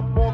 cabeça.